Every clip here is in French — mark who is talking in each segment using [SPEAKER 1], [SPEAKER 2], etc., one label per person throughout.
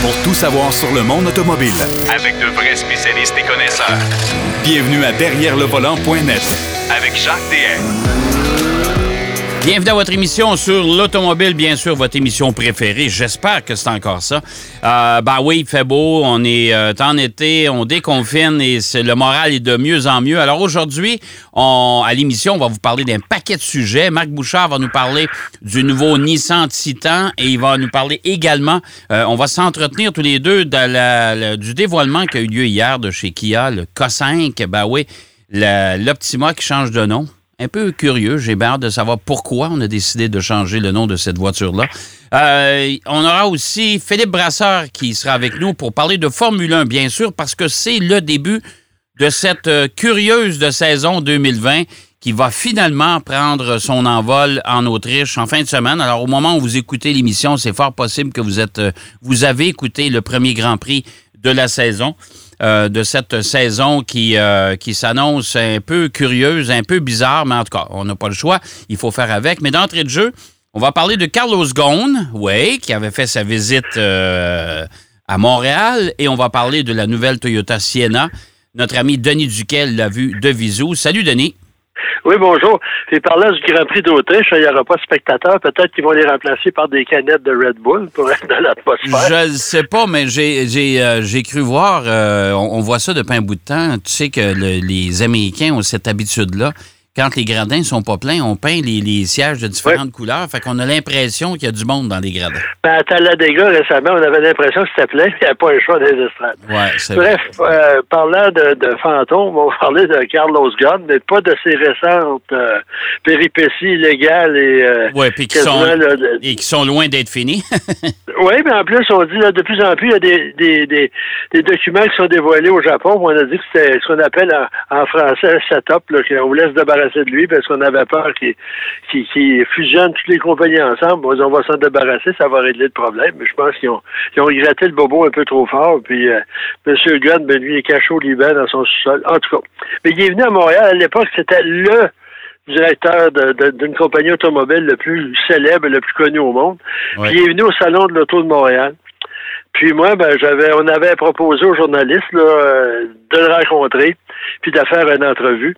[SPEAKER 1] pour tout savoir sur le monde automobile.
[SPEAKER 2] Avec de vrais spécialistes et connaisseurs.
[SPEAKER 1] Bienvenue à Derrière le volant.net
[SPEAKER 2] Avec Jacques DM.
[SPEAKER 3] Bienvenue à votre émission sur l'automobile, bien sûr, votre émission préférée. J'espère que c'est encore ça. Euh, ben oui, il fait beau, on est euh, en été, on déconfine et le moral est de mieux en mieux. Alors aujourd'hui, à l'émission, on va vous parler d'un paquet de sujets. Marc Bouchard va nous parler du nouveau Nissan Titan et il va nous parler également, euh, on va s'entretenir tous les deux de la- du dévoilement qui a eu lieu hier de chez Kia, le K5. Ben oui, l'Optima qui change de nom un peu curieux. J'ai hâte de savoir pourquoi on a décidé de changer le nom de cette voiture-là. Euh, on aura aussi Philippe Brasseur qui sera avec nous pour parler de Formule 1, bien sûr, parce que c'est le début de cette euh, curieuse de saison 2020 qui va finalement prendre son envol en Autriche en fin de semaine. Alors, au moment où vous écoutez l'émission, c'est fort possible que vous êtes, euh, vous avez écouté le premier Grand Prix de la saison, euh, de cette saison qui, euh, qui s'annonce un peu curieuse, un peu bizarre, mais en tout cas, on n'a pas le choix. Il faut faire avec. Mais d'entrée de jeu, on va parler de Carlos Ghosn, oui, qui avait fait sa visite euh, à Montréal, et on va parler de la nouvelle Toyota Sienna. Notre ami Denis Duquel l'a vu de visu. Salut, Denis.
[SPEAKER 4] Oui, bonjour. Et parlant du Grand Prix d'Autriche, il n'y aura pas de spectateurs. Peut-être qu'ils vont les remplacer par des canettes de Red Bull pour être dans l'atmosphère.
[SPEAKER 3] Je ne sais pas, mais j'ai euh, cru voir, euh, on, voit ça depuis un bout de temps. Tu sais que le- les Américains ont cette habitude-là. Quand les gradins sont pas pleins, on peint les, les sièges de différentes couleurs. Fait qu'on a l'impression qu'il y a du monde dans les gradins.
[SPEAKER 4] Ben, à Talladega, récemment, on avait l'impression que c'était plein, il n'y avait pas un choix des estrades.
[SPEAKER 3] Ouais, c'est vrai.
[SPEAKER 4] Bref, euh, parlant de, de fantômes, on va parler de Carlos Ghosn, mais pas de ses récentes euh, péripéties illégales et euh,
[SPEAKER 3] Ouais, puis qui
[SPEAKER 4] quasiment,
[SPEAKER 3] sont,
[SPEAKER 4] là, de-
[SPEAKER 3] et qui sont loin d'être finis.
[SPEAKER 4] Oui, mais en plus, on dit là, de plus en plus, il y a des, des, des, des documents qui sont dévoilés au Japon. On a dit que c'était ce qu'on appelle en, en français un setup, qu'on voulait se débarrasser de lui parce qu'on avait peur qu'il fusionne toutes les compagnies ensemble. On dit, on va s'en débarrasser, ça va régler le problème. Mais je pense qu'ils ont, ils ont gratté le bobo un peu trop fort. Puis euh, M. Gunn, ben, lui, il est caché au Liban dans son sous-sol. En tout cas. Mais il est venu à Montréal. À l'époque, c'était le directeur d'une compagnie automobile le plus célèbre et le plus connu au monde.
[SPEAKER 3] Ouais.
[SPEAKER 4] Puis il est venu au salon de l'auto de Montréal. Puis moi, ben, j'avais, on avait proposé aux journalistes là, euh, de le rencontrer, puis de faire une entrevue.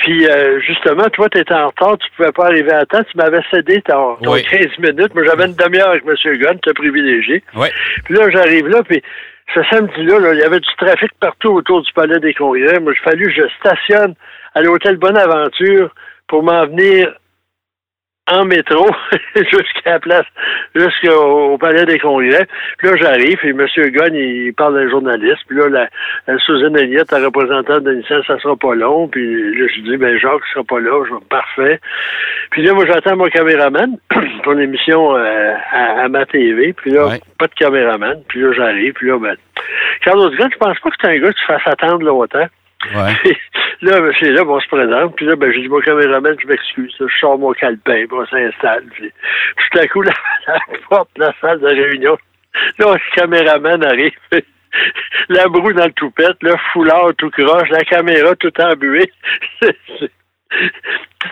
[SPEAKER 4] Puis euh, justement, toi, tu étais en retard, tu pouvais pas arriver à temps, tu m'avais cédé ton, ton
[SPEAKER 3] Oui.
[SPEAKER 4] 15 minutes. Moi, j'avais une demi-heure avec M. Gunn, tu privilégié.
[SPEAKER 3] ouais.
[SPEAKER 4] Puis là, j'arrive là, puis ce samedi-là, là, il y avait du trafic partout autour du palais des congrès. Moi, il fallu que je stationne à l'hôtel Bonaventure pour m'en venir en métro jusqu'à la place, jusqu'au au palais des congrès. Puis là, j'arrive, et M. Gunn, il parle d'un journaliste. Puis là, la, la Suzanne Elliott, la représentante de Nissan, ça sera pas long. Puis là, je dis, ben Jacques, il sera pas là. Je dis, parfait. Puis là, moi, j'attends mon caméraman pour l'émission euh, à, à ma TV. Puis là,
[SPEAKER 3] Ouais.
[SPEAKER 4] pas de caméraman. Puis là, j'arrive. Puis là, ben, Carlos Gunn, je pense pas que c'est un gars qui se fasse attendre longtemps.
[SPEAKER 3] Ouais.
[SPEAKER 4] Là, ben, c'est là, bon, on se présente. Puis là, ben, j'ai dit, mon caméraman, je m'excuse. Je sors mon calepin, on s'installe. Puis tout à coup, la, la porte la salle de réunion, là, le caméraman arrive. La broue dans le toupette, le foulard tout croche, la caméra tout embuée.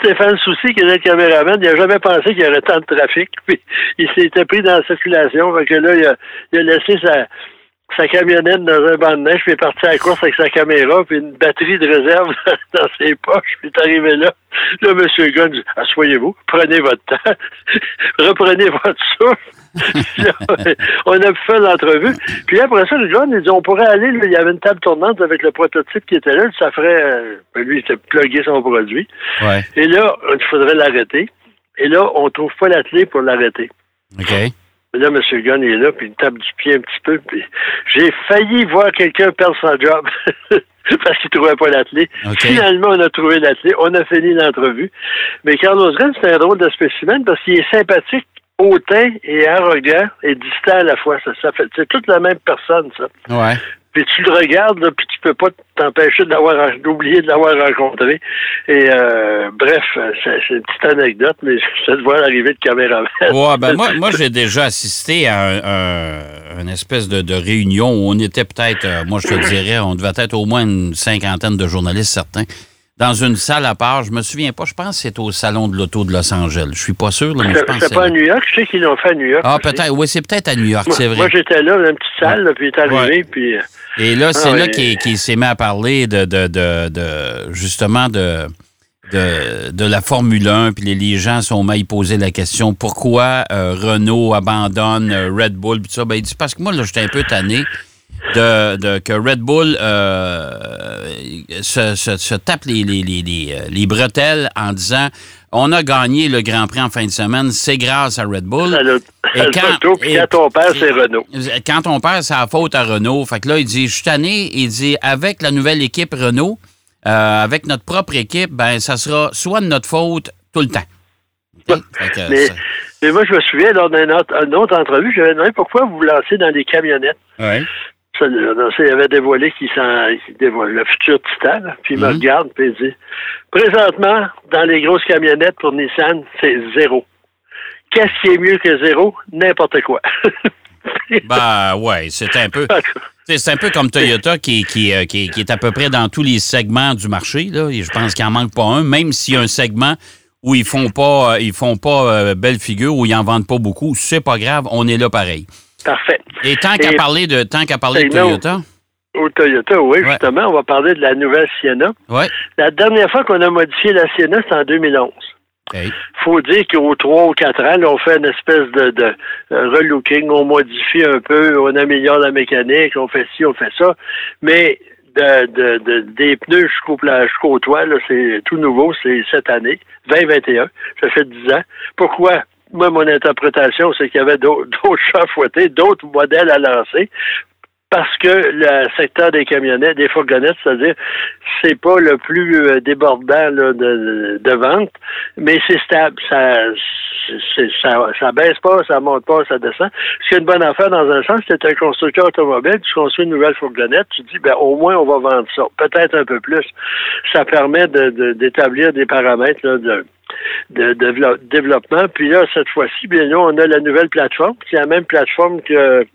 [SPEAKER 4] Stéphane Soucy, qui est le caméraman, il n'a jamais pensé qu'il y aurait tant de trafic. Puis il s'était pris dans la circulation. Fait que là, il a, il a laissé sa, sa camionnette dans un banc de neige, puis est parti à la course avec sa caméra, puis une batterie de réserve dans ses poches, puis est arrivé là. Là, M. Gunn dit Assoyez-vous, prenez votre temps, reprenez votre souffle. Là, on a faire l'entrevue. Puis après ça, le Gunn, il dit On pourrait aller, il y avait une table tournante avec le prototype qui était là, ça ferait. euh, ben, lui, il était plugué son produit.
[SPEAKER 3] Ouais.
[SPEAKER 4] Et là, il faudrait l'arrêter. Et là, on trouve pas la clé pour l'arrêter.
[SPEAKER 3] OK.
[SPEAKER 4] Là, M. Gunn est là, puis il tape du pied un petit peu, puis j'ai failli voir quelqu'un perdre son job parce qu'il trouvait pas la clé.
[SPEAKER 3] OK.
[SPEAKER 4] Finalement, on a trouvé la clé, on a fini l'entrevue. Mais Carlos Gunn, c'est un drôle de spécimen parce qu'il est sympathique, hautain et arrogant et distant à la fois. Ça, ça fait, c'est toute la même personne, ça.
[SPEAKER 3] Ouais.
[SPEAKER 4] Puis tu le regardes, là, puis tu peux pas t'empêcher de l'avoir, d'oublier de l'avoir rencontré. Et euh, bref, c'est, c'est une petite anecdote, mais je te voir l'arrivée de caméraman.
[SPEAKER 3] Ouais, ben moi, moi j'ai déjà assisté à un, un- une espèce de, de réunion où on était peut-être, euh, moi je te dirais, on devait être au moins une cinquantaine de journalistes certains dans une salle à part. Je me souviens pas. Je pense que c'est au Salon de l'Auto de Los Angeles. Je suis pas sûr, là, mais je pense que
[SPEAKER 4] C'est pas à New York. Je sais qu'ils l'ont fait à New York.
[SPEAKER 3] Ah, peut-être. Oui, c'est peut-être à New York, c'est vrai.
[SPEAKER 4] moi, j'étais là, dans une petite salle, là, puis il est arrivé,
[SPEAKER 3] Ouais.
[SPEAKER 4] puis... euh,
[SPEAKER 3] Et là, c'est
[SPEAKER 4] Ah
[SPEAKER 3] là
[SPEAKER 4] oui.
[SPEAKER 3] qu'il s'est mis à parler de, de, de, de- justement de, de, de la Formule 1, puis les, les gens sont mis à y poser la question pourquoi euh, Renault abandonne euh, Red Bull, puis ça? Ben, il dit parce que moi, là, j'étais un peu tanné de, de- que Red Bull euh, se, se- se tape les, les, les, les, euh, les bretelles en disant on a gagné le Grand Prix en fin de semaine, c'est grâce à Red Bull.
[SPEAKER 4] à
[SPEAKER 3] Et
[SPEAKER 4] à
[SPEAKER 3] quand- et-
[SPEAKER 4] quand on perd, c'est Renault.
[SPEAKER 3] Quand on perd, c'est la faute à Renault. Fait que là, il dit, je suis tanné, il dit, avec la nouvelle équipe Renault, euh, avec notre propre équipe, ben, ça sera soit de notre faute tout le temps. Que,
[SPEAKER 4] Mais,
[SPEAKER 3] ça-
[SPEAKER 4] mais moi, je me souviens, lors d'une autre, une autre entrevue, j'avais demandé pourquoi vous vous lancez dans des camionnettes.
[SPEAKER 3] Ouais.
[SPEAKER 4] Ça, dans ça, il avait dévoilé qu'il s'en, qu'il dévoile le futur Titan. là. Puis il me
[SPEAKER 3] Mhm.
[SPEAKER 4] regarde puis il dit Présentement, dans les grosses camionnettes pour Nissan, c'est zéro. Qu'est-ce qui est mieux que zéro? N'importe quoi.
[SPEAKER 3] Ben, ouais, c'est un peu. C'est un peu comme Toyota qui, qui, euh, qui, qui est à peu près dans tous les segments du marché. Là. Et je pense qu'il n'en manque pas un, même s'il y a un segment où ils font pas euh, ils font pas euh, belle figure, où ils n'en vendent pas beaucoup, c'est pas grave, on est là pareil.
[SPEAKER 4] Parfait.
[SPEAKER 3] Et tant qu'à parler de tant qu'à parler de. Toyota,
[SPEAKER 4] Au Toyota, oui,
[SPEAKER 3] Ouais.
[SPEAKER 4] justement, on va parler de la nouvelle Sienna.
[SPEAKER 3] ouais.
[SPEAKER 4] La dernière fois qu'on a modifié la Sienna, c'était en 2011.
[SPEAKER 3] OK.
[SPEAKER 4] faut dire qu'aux trois ou quatre ans, là, on fait une espèce de, de euh, relooking, on modifie un peu, on améliore la mécanique, on fait ci, on fait ça. Mais de, de, de- des pneus jusqu'au jusqu'au toit, c'est tout nouveau, c'est cette année, 2021. Ça fait 10 ans. Pourquoi? Moi, mon interprétation, c'est qu'il y avait d'autres chats fouettés, d'autres modèles à lancer. Parce que le secteur des camionnettes, des fourgonnettes, c'est-à-dire, c'est pas le plus euh, débordant là, de, vente, mais c'est stable. Ça, ça, ça baisse pas, ça monte pas, ça descend. Ce qui est une bonne affaire dans un sens, c'est un constructeur automobile, tu construis une nouvelle fourgonnette, tu dis, ben, au moins, on va vendre ça. Peut-être un peu plus. Ça permet de- de- d'établir des paramètres là, de, de, de dévelop- développement. Puis là, cette fois-ci, bien là, on a la nouvelle plateforme, qui est la même plateforme que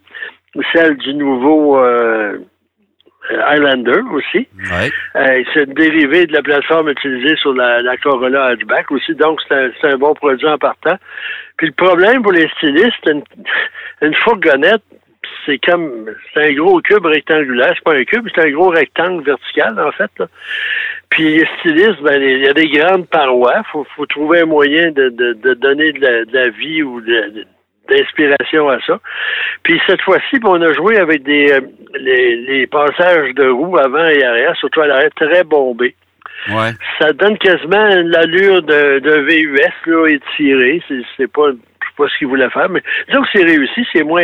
[SPEAKER 4] celle du nouveau euh, Highlander aussi.
[SPEAKER 3] Ouais.
[SPEAKER 4] Euh, c'est une dérivée de la plateforme utilisée sur la, la Corolla Hatchback aussi, donc c'est un, c'est un bon produit en partant. Puis le problème pour les stylistes, une, une fourgonnette, c'est comme c'est un gros cube rectangulaire, c'est pas un cube, c'est un gros rectangle vertical en fait. là. Puis les stylistes, ben il y a des grandes parois, faut, faut trouver un moyen de, de, de donner de la, de la vie ou de- d'inspiration à ça. Puis cette fois-ci, ben, on a joué avec des euh, les, les passages de roues avant et arrière, surtout à l'arrière, très bombés.
[SPEAKER 3] Ouais.
[SPEAKER 4] Ça donne quasiment l'allure de, de VUS là, étiré. C'est, c'est pas, pas ce qu'ils voulaient faire, mais disons que c'est réussi, c'est moins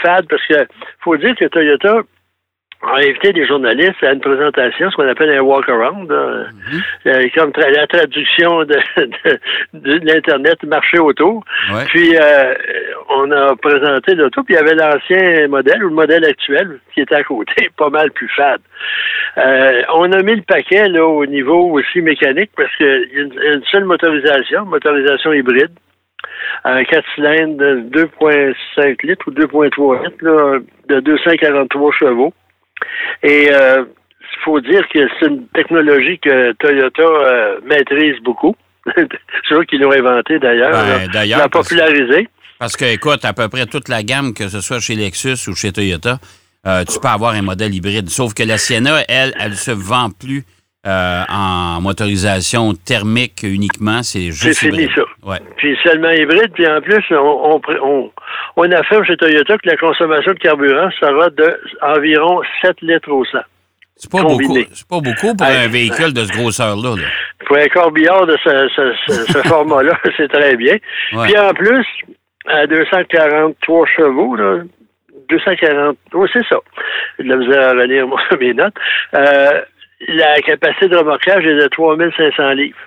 [SPEAKER 4] fade parce que faut dire que Toyota a invité des journalistes à une présentation, ce qu'on appelle un walk-around, là. Euh, comme tra- la traduction de, de, de l'Internet marché autour.
[SPEAKER 3] Ouais.
[SPEAKER 4] Puis euh, on a présenté l'auto, puis il y avait l'ancien modèle ou le modèle actuel qui était à côté, pas mal plus fade. Euh, on a mis le paquet là au niveau aussi mécanique parce qu'il y a une, une seule motorisation, motorisation hybride. Un 4 cylindres de 2.5 litres ou 2.3 litres là, de 243 chevaux. Et euh, il faut dire que c'est une technologie que Toyota euh, maîtrise beaucoup. c'est eux qui l'ont inventé d'ailleurs.
[SPEAKER 3] Ben,
[SPEAKER 4] l'a
[SPEAKER 3] parce-
[SPEAKER 4] popularisé.
[SPEAKER 3] Parce que, écoute, à peu près toute la gamme, que ce soit chez Lexus ou chez Toyota, euh, tu peux avoir un modèle hybride. Sauf que la Sienna, elle, elle se vend plus euh, en motorisation thermique uniquement. C'est juste
[SPEAKER 4] C'est fini, ça.
[SPEAKER 3] Ouais.
[SPEAKER 4] Puis seulement hybride, puis en plus, on, on, pr- on, on affirme chez Toyota que la consommation de carburant sera de environ 7 litres au 100.
[SPEAKER 3] C'est pas beaucoup. C'est pas beaucoup pour un véhicule de ce grosseur-là. là.
[SPEAKER 4] Pour un corbillard de ce, ce, ce, ce format-là, c'est très bien.
[SPEAKER 3] Ouais.
[SPEAKER 4] Puis en plus, à 243 chevaux, là, 240, oui, c'est ça. De la misère à relire moi, mes notes. Euh, la capacité de remorquage est de 3500 livres.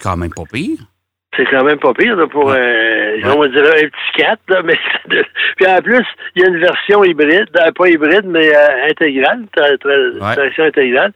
[SPEAKER 3] Quand même pas pire.
[SPEAKER 4] C'est quand même pas pire là, pour
[SPEAKER 3] Ouais.
[SPEAKER 4] un, on va dire un petit 4, là, mais puis en plus, il y a une version hybride, euh, pas hybride, mais euh, intégrale, tra- tra-
[SPEAKER 3] Ouais.
[SPEAKER 4] traction intégrale.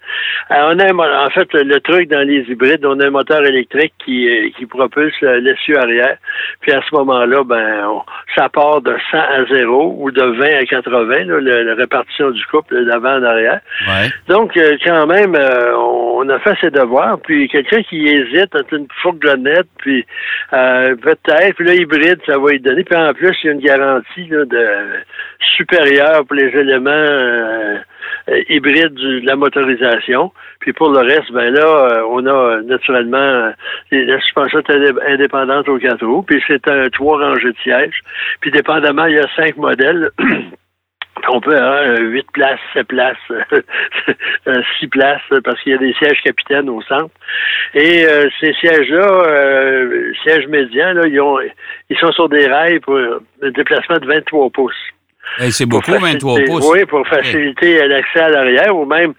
[SPEAKER 4] Euh, on a un en fait le truc dans les hybrides, on a un moteur électrique qui, euh, qui propulse l'essieu arrière. Puis à ce moment-là, ben on- ça part de 100 à 0 ou de 20 à 80, là, le- la répartition du couple d'avant en arrière.
[SPEAKER 3] Ouais.
[SPEAKER 4] Donc, quand même, on a fait ses devoirs. Puis quelqu'un qui hésite entre une fourgonnette, puis euh, peut-être, puis là, hybride, ça va lui donner. Puis en plus, il y a une garantie de supérieure pour les éléments euh, euh, hybrides de la motorisation. Puis pour le reste, ben là, on a naturellement la suspension indépendante aux quatre roues. Puis c'est un trois rangées de sièges. Puis dépendamment, il y a cinq modèles. On peut avoir euh, 8 places, 7 places, euh, 6 places, parce qu'il y a des sièges capitaines au centre. Et euh, ces sièges-là, euh, sièges médians, là, ils, ont, ils sont sur des rails pour un déplacement de 23 pouces.
[SPEAKER 3] Hey, c'est beaucoup, 23
[SPEAKER 4] faciliter-
[SPEAKER 3] pouces.
[SPEAKER 4] Oui, pour faciliter euh, l'accès à l'arrière, ou même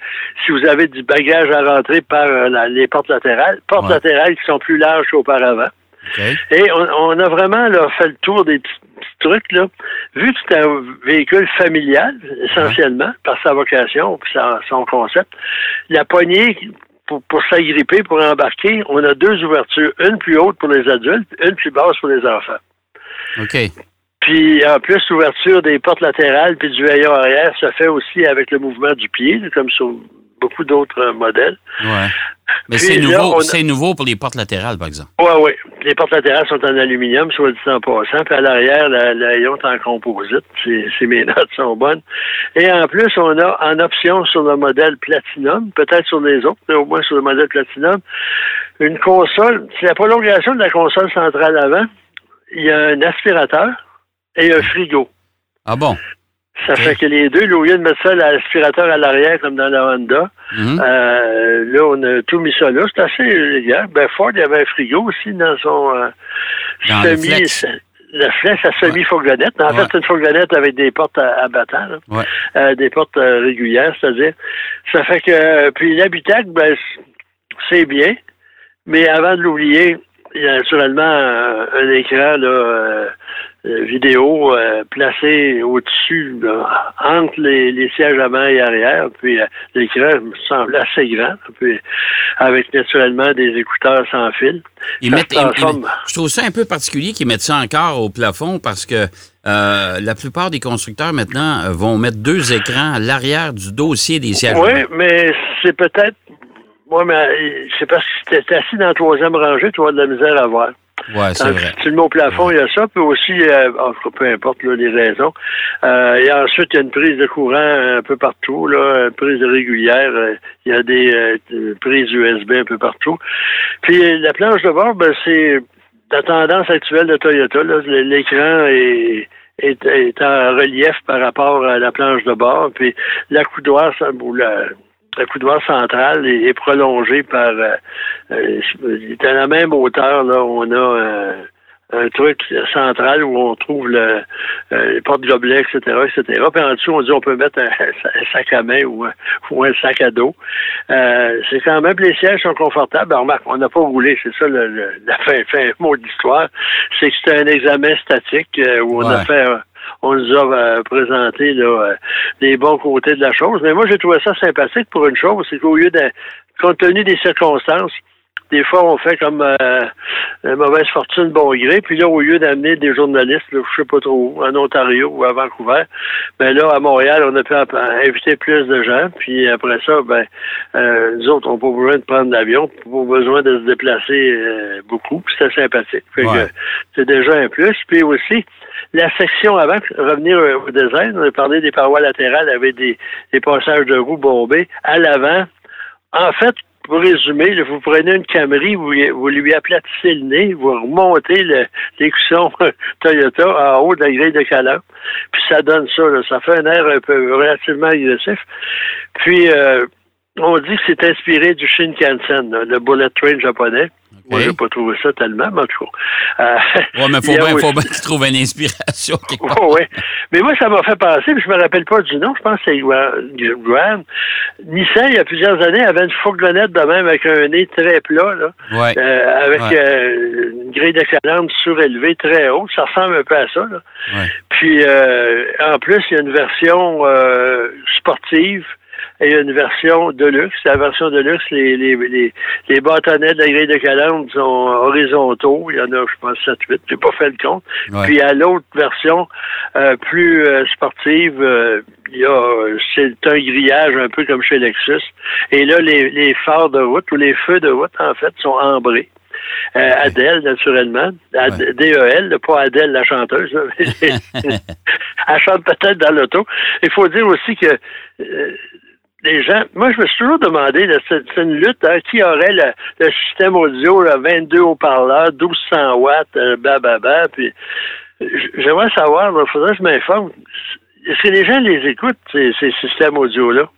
[SPEAKER 4] si vous avez du bagage à rentrer par euh, la- les portes latérales, portes
[SPEAKER 3] Ouais.
[SPEAKER 4] latérales qui sont plus larges qu'auparavant. Et on, on a vraiment là, fait le tour des petits, trucs. Là. Vu que c'est un véhicule familial, essentiellement, par sa vocation puis sa- son concept, la poignée pour, pour s'agripper, pour embarquer, on a deux ouvertures, une plus haute pour les adultes, une plus basse pour les enfants.
[SPEAKER 3] OK.
[SPEAKER 4] Puis en plus, l'ouverture des portes latérales puis du veillon arrière se fait aussi avec le mouvement du pied, comme sur beaucoup d'autres euh, modèles.
[SPEAKER 3] Ouais. Mais c'est nouveau,
[SPEAKER 4] a-
[SPEAKER 3] nouveau pour les portes latérales, par exemple.
[SPEAKER 4] Oui, oui. Les portes latérales sont en aluminium, soit dit en passant. Puis à l'arrière, la, la est en composite. C'est- mes notes sont bonnes. Et en plus, on a en option sur le modèle Platinum, peut-être sur les autres, mais au moins sur le modèle Platinum, une console. C'est la prolongation de la console centrale avant. Il y a un aspirateur et un frigo.
[SPEAKER 3] Ah bon?
[SPEAKER 4] Ça fait que les deux, au lieu de mettre ça l'aspirateur à l'arrière comme dans la Honda,
[SPEAKER 3] Mhm.
[SPEAKER 4] euh, là, on a tout mis ça là. C'est assez légal. Ben, Ford, il y avait un frigo aussi dans son euh,
[SPEAKER 3] Dans
[SPEAKER 4] semi... Le flex à semi-fourgonnette. En
[SPEAKER 3] Ouais.
[SPEAKER 4] fait, c'est une fourgonnette avec des portes à, à battant, là.
[SPEAKER 3] Ouais.
[SPEAKER 4] Euh, des portes euh, régulières, c'est-à-dire. Ça fait que... euh, puis l'habitacle, ben, c'est bien, mais avant de l'oublier, il y a naturellement un, écran là, euh, euh, vidéo euh, placé au-dessus, entre les, les sièges avant et arrière. Puis euh, l'écran me semble assez grand, puis avec naturellement des écouteurs sans fil.
[SPEAKER 3] Ils mettent- ils- ils- je trouve ça un peu particulier qu'ils mettent ça encore au plafond parce que euh, la plupart des constructeurs maintenant euh, vont mettre deux écrans à l'arrière du dossier des sièges.
[SPEAKER 4] Oui,
[SPEAKER 3] avant.
[SPEAKER 4] mais c'est peut-être. Oui, mais euh, c'est parce que si t'es assis dans la troisième rangée, tu vas de la misère à voir.
[SPEAKER 3] Ouais, c'est vrai.
[SPEAKER 4] tu le mets au plafond, il y a ça, puis aussi, euh, peu importe là, les raisons. Euh, et ensuite, il y a une prise de courant un peu partout, là, une prise régulière. euh, Il y a des euh, prises USB un peu partout. Puis la planche de bord, ben, c'est la tendance actuelle de Toyota. là. L'écran est, est, est en relief par rapport à la planche de bord. Puis la coudoir, ça- ou la, la coudoir centrale est, est prolongée par... Euh, euh, est à la même hauteur, là, on a... euh, un truc central où on trouve le, euh, les porte-gobelets, etc., etc. Puis en dessous, on dit on peut mettre un, un sac à main ou un, ou un sac à dos. Euh, c'est quand même, les sièges sont confortables. Ben, remarque, on n'a pas roulé, c'est ça le, le- la fin, fin mot de l'histoire. C'est que c'était un examen statique euh, où on a fait... euh, on nous a euh, présenté là, euh, les bons côtés de la chose. Mais moi, j'ai trouvé ça sympathique pour une chose, c'est qu'au lieu de, compte tenu des circonstances, des fois, on fait comme euh, une mauvaise fortune, bon gré. Puis là, au lieu d'amener des journalistes, là, je sais pas trop où, en Ontario ou à Vancouver, ben là, à Montréal, on a pu inviter plus de gens. Puis après ça, ben, euh, nous autres, on n'a pas besoin de prendre l'avion, pas besoin de se déplacer euh, beaucoup. Puis C'était sympathique.
[SPEAKER 3] Ouais.
[SPEAKER 4] c'est déjà un plus. Puis aussi, la section avant, revenir au design, on a parlé des parois latérales avec des, des passages de roues bombés. À l'avant, en fait, pour résumer, vous prenez une Camry, vous, lui aplatissez le nez, vous remontez l'écusson Toyota en haut de la grille de calandre, puis ça donne ça. ça fait un air un peu relativement agressif. Puis, euh, on dit que c'est inspiré du Shinkansen, le bullet train japonais. Moi, j'ai pas trouvé ça tellement, mais en tout cas. Euh,
[SPEAKER 3] oui, mais il faut bien, faut bien que tu trouves une inspiration quelque part.
[SPEAKER 4] oui. Mais moi, ça m'a fait penser, puis je me rappelle pas du nom, je pense que c'est Graham. Nissan, il y a plusieurs années, avait une fourgonnette de même avec un nez très plat, là.
[SPEAKER 3] Ouais.
[SPEAKER 4] Euh, avec
[SPEAKER 3] Ouais.
[SPEAKER 4] euh, une grille d'excellence surélevée, très haute. Ça ressemble un peu à ça, là. Puis, euh, en plus, il y a une version sportive et une version de luxe. La version de luxe, les, les, les, les bâtonnets de la grille de calandre sont horizontaux. Il y en a, je pense, 7-8. J'ai pas fait le compte.
[SPEAKER 3] Ouais.
[SPEAKER 4] Puis, à l'autre version, euh, plus euh, sportive, euh, il y a, c'est un grillage un peu comme chez Lexus. Et là, les, les phares de route ou les feux de route, en fait, sont ambrés. Euh, Adèle, naturellement. Ad-
[SPEAKER 3] Ouais.
[SPEAKER 4] D-E-L, pas Adèle, la chanteuse. Elle chante peut-être dans l'auto. Il faut dire aussi que euh, les gens... Moi, je me suis toujours demandé, c'est une lutte, hein, qui aurait le, le système audio, là, 22 haut-parleurs, 1200 watts, euh, blablabla, puis j'aimerais savoir, il faudrait que je m'informe, est-ce que les gens les écoutent, ces, ces systèmes audio-là?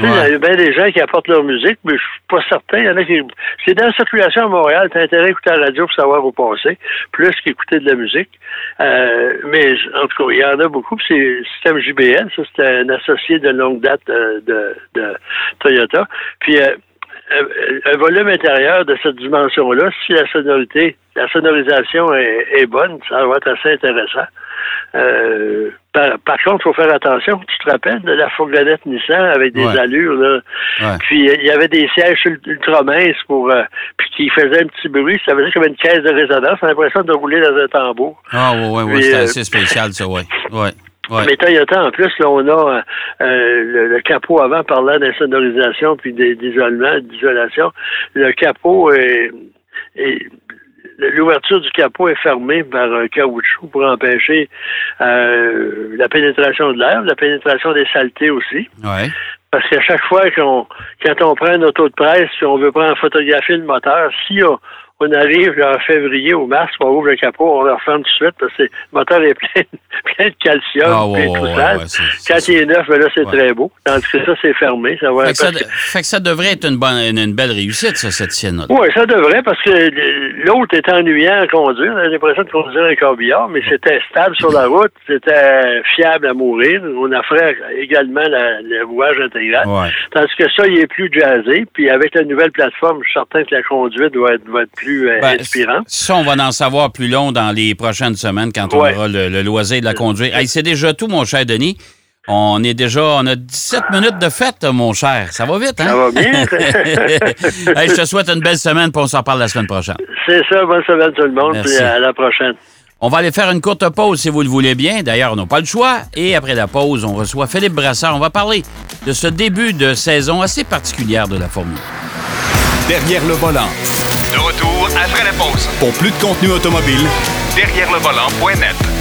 [SPEAKER 4] Tu sais, Il y a bien des gens qui apportent leur musique, mais je suis pas certain. Il y en a qui. C'est dans la circulation à Montréal, tu as intérêt à écouter la radio pour savoir où passer, plus qu'écouter de la musique. Euh, mais en tout cas, il y en a beaucoup. C'est le système JBL, ça c'est un associé de longue date euh, de, de Toyota. Puis euh, un- un volume intérieur de cette dimension-là, si la sonorité, la sonorisation est, est bonne, ça va être assez intéressant. Euh, par, par contre, il faut faire attention. Tu te rappelles de la fourgonnette Nissan avec des
[SPEAKER 3] Ouais.
[SPEAKER 4] allures, là?
[SPEAKER 3] Ouais.
[SPEAKER 4] Puis euh, il y avait des sièges ul- ultra minces pour euh, puis qui faisaient un petit bruit. Ça faisait comme une caisse de résonance. On a l'impression de rouler dans un tambour.
[SPEAKER 3] Ah, oui, oui, oui,
[SPEAKER 4] Puis,
[SPEAKER 3] c'est
[SPEAKER 4] euh,
[SPEAKER 3] assez spécial, ça, oui. Ouais. Ouais.
[SPEAKER 4] Mais Toyota, en plus, là, on a euh, le, le capot avant parlant d'insonorisation puis d'isolement, d'isolation. Le capot est, est- L'ouverture du capot est fermée par un caoutchouc pour empêcher euh, la pénétration de l'air, la pénétration des saletés aussi.
[SPEAKER 3] Ouais.
[SPEAKER 4] Parce qu'à chaque fois qu'on, quand on prend une auto de presse, puis on veut prendre photographier le moteur, si on, on arrive là, en février ou mars, on ouvre le capot, on le referme tout de suite parce que le moteur est plein, plein de calcium
[SPEAKER 3] Ah, ouais, c'est
[SPEAKER 4] Quand
[SPEAKER 3] ça.
[SPEAKER 4] il est neuf, ben là, c'est très beau. Tandis que ça, c'est fermé. Ça va
[SPEAKER 3] Fait que, ça,
[SPEAKER 4] parce que-
[SPEAKER 3] fait que ça devrait être une, bonne, une, une belle réussite, ça, cette sienne-là.
[SPEAKER 4] Oui, ça devrait, parce que l'autre est ennuyant à conduire. J'ai l'impression de conduire un corbillard, mais c'était stable sur la route, c'était fiable à mourir. On offrait également la- le rouage intégral. Tandis que ça, il est plus jazzé. Puis avec la nouvelle plateforme, je suis certain que la conduite doit être, doit être plus euh,
[SPEAKER 3] Ben,
[SPEAKER 4] inspirante.
[SPEAKER 3] Ça, on va en savoir plus long dans les prochaines semaines quand on aura le, le loisir de la conduire. Hey, c'est déjà tout, mon cher Denis. On est déjà, on a 17 minutes de fête, mon cher. Ça va vite, hein?
[SPEAKER 4] Ça va bien?
[SPEAKER 3] hey, je te souhaite une belle semaine, puis on s'en reparle la semaine prochaine.
[SPEAKER 4] C'est ça, bonne semaine tout le monde,
[SPEAKER 3] Merci.
[SPEAKER 4] puis à la prochaine.
[SPEAKER 3] On va aller faire une courte pause si vous le voulez bien. D'ailleurs, on n'a pas le choix. Et après la pause, on reçoit Philippe Brassard. On va parler de ce début de saison assez particulière de la Formule.
[SPEAKER 1] Derrière le volant.
[SPEAKER 2] De retour après la pause.
[SPEAKER 1] Pour plus de contenu automobile,
[SPEAKER 2] Derrière le volant.net.